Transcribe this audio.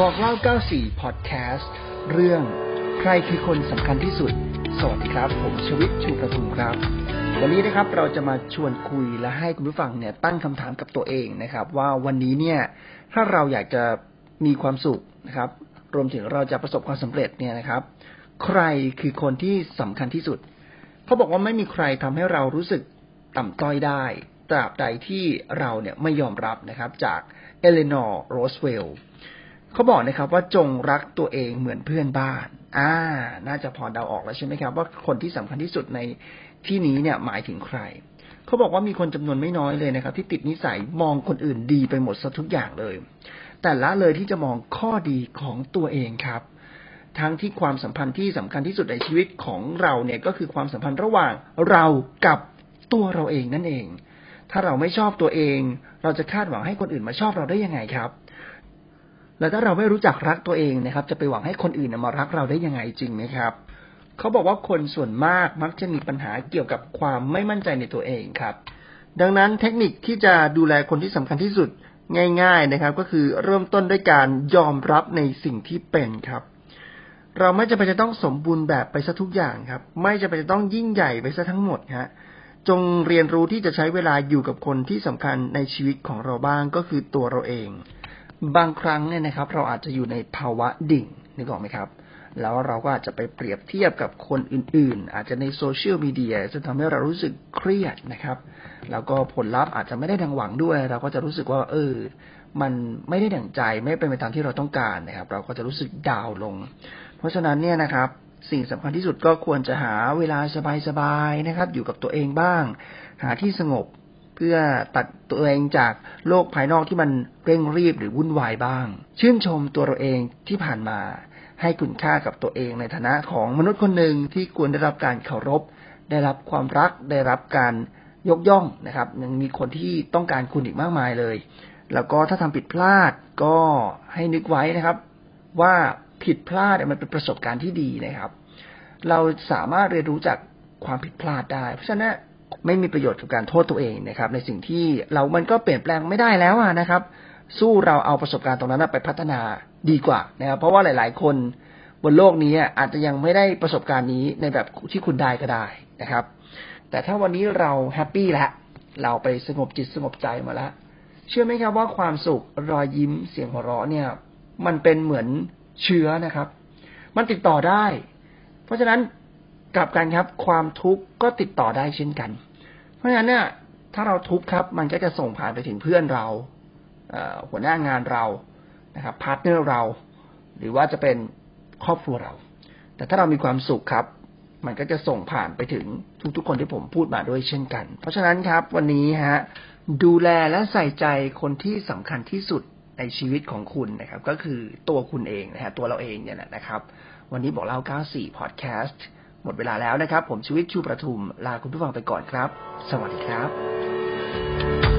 บอกเล่า 94 พอดแคสต์ เรื่องใครคือคนสำคัญที่สุด สวัสดีครับ ผมชวิตชูประทุมครับ วันนี้นะครับเราจะมาชวนคุยและให้คุณผู้ฟังเนี่ยตั้งคำถามกับตัวเองนะครับ ว่าวันนี้เนี่ยถ้าเราอยากจะมีความสุขนะครับ รวมถึงเราจะประสบความสำเร็จเนี่ยนะครับ ใครคือคนที่สำคัญที่สุด เขาบอกว่าไม่มีใครทำให้เรารู้สึกต่ำต้อยได้ ตราบใดที่เราเนี่ยไม่ยอมรับนะครับ จากเอเลนอร์โรสเวลต์ เขาบอกนะครับว่าจงรักตัวเองเหมือนเพื่อนบ้าน อ่า น่าจะพอเดาออกแล้วใช่ไหมครับ ว่าคนที่สำคัญที่สุดในที่นี้เนี่ยหมายถึงใคร เขาบอกว่ามีคนจำนวนไม่น้อยเลยนะครับ ที่ติดนิสัยมองคนอื่นดีไปหมดซะทุกอย่างเลย แต่ละเลยที่จะมองข้อดีของตัวเองครับ ทั้งที่ความสัมพันธ์ที่สำคัญที่สุดในชีวิตของเราเนี่ยก็คือความสัมพันธ์ระหว่างเรากับตัวเราเองนั่นเอง ถ้าเราไม่ชอบตัวเอง เราจะคาดหวังให้คนอื่นมาชอบเราได้ยังไงครับ แล้วถ้าเราไม่รู้จักรักตัวเองนะครับ จะไปหวังให้คนอื่นมารักเราได้ยังไงจริงไหมครับเขาบอกว่าคนส่วนมากมักจะมีปัญหาเกี่ยวกับความไม่มั่นใจในตัวเองครับ ดังนั้นเทคนิคที่จะดูแลคนที่สำคัญที่สุดง่าย ๆนะครับ ก็คือเริ่มต้นด้วยการยอมรับในสิ่งที่เป็นครับ เราไม่จำเป็นจะต้องสมบูรณ์แบบไปซะทุกอย่างครับ ไม่จำเป็นจะต้องยิ่งใหญ่ไปซะทั้งหมดฮะจงเรียนรู้ที่จะใช้เวลาอยู่กับคนที่สำคัญในชีวิตของเราบ้างก็คือตัวเราเอง บางครั้งเนี่ยนะครับ เราอาจจะอยู่ในภาวะดิ่งนึกออกไหมครับ แล้วเราก็อาจจะไปเปรียบเทียบกับคนอื่นๆ อาจจะในโซเชียลมีเดียจะทำให้เรารู้สึกเครียดนะครับ แล้วก็ผลลัพธ์อาจจะไม่ได้ดังหวังด้วย เราก็จะรู้สึกว่า เออ มันไม่ได้ดั่งใจไม่เป็นไปตามที่เราต้องการนะครับ เราก็จะรู้สึกดาวลง เพราะฉะนั้นเนี่ยนะครับสิ่งสำคัญที่สุดก็ควรจะหาเวลาสบายๆนะครับ อยู่กับตัวเองบ้าง หาที่สงบ พื่อตัดตัวเองจากโลกภายนอกที่มันเร่งรีบหรือวุ่นวายบ้าง ชื่นชมตัวเราเองที่ผ่านมา ให้คุณค่ากับตัวเองในฐานะของมนุษย์คนหนึ่งที่ควรได้รับการเคารพ ได้รับความรักได้รับการยกย่องนะครับยังมีคนที่ต้องการคุณอีกมากมายเลย แล้วก็ถ้าทำผิดพลาดก็ให้นึกไว้นะครับ ว่าผิดพลาดมันเป็นประสบการณ์ที่ดีนะครับ เราสามารถเรียนรู้จากความผิดพลาดได้ เพราะฉะนั้น ไม่มีประโยชน์กับการโทษตัวเองนะครับ ในสิ่งที่เรามันก็เปลี่ยนแปลงไม่ได้แล้วนะครับ สู้เราเอาประสบการณ์ตรงนั้นไปพัฒนาดีกว่านะครับ เพราะว่าหลาย ๆ คนบนโลกนี้อาจจะยังไม่ได้ประสบการณ์นี้ในแบบที่คุณได้ก็ได้นะครับ แต่ถ้าวันนี้เรา happy แล้วเราไปสงบจิตสงบใจมาแล้วเชื่อไหมครับว่าความสุขรอยยิ้มเสียงหัวเราะเนี่ย มันเป็นเหมือนเชื้อนะครับ มันติดต่อได้ เพเพราะฉะนั้นกลับกันครับ ความทุกข์ก็ติดต่อได้เช่นกัน ราะฉะนั้นเนี่ยถ้าเราทุกข์ครับ มันก็จะส่งผ่านไปถึงเพื่อนเราหัวหน้างานเรานะครับ partner เรา หรือว่าจะเป็นครอบครัวเรา แต่ถ้าเรามีความสุขครับ มันก็จะส่งผ่านไปถึงทุกๆ คนที่ผมพูดมาด้วยเช่นกัน เพราะฉะนั้นครับ วันนี้ฮะดูแลและใส่ใจคนที่สำคัญที่สุดในชีวิตของคุณนะครับ ก็คือตัวคุณเองนะฮะตัวเราเองเนี่ยแหละนะครับ วันนี้บอกเล่า 94 Podcast หมดเวลาแล้วนะครับ ผมชีวิตชูประทุมลาคุณผู้ฟังไปก่อนครับ สวัสดีครับ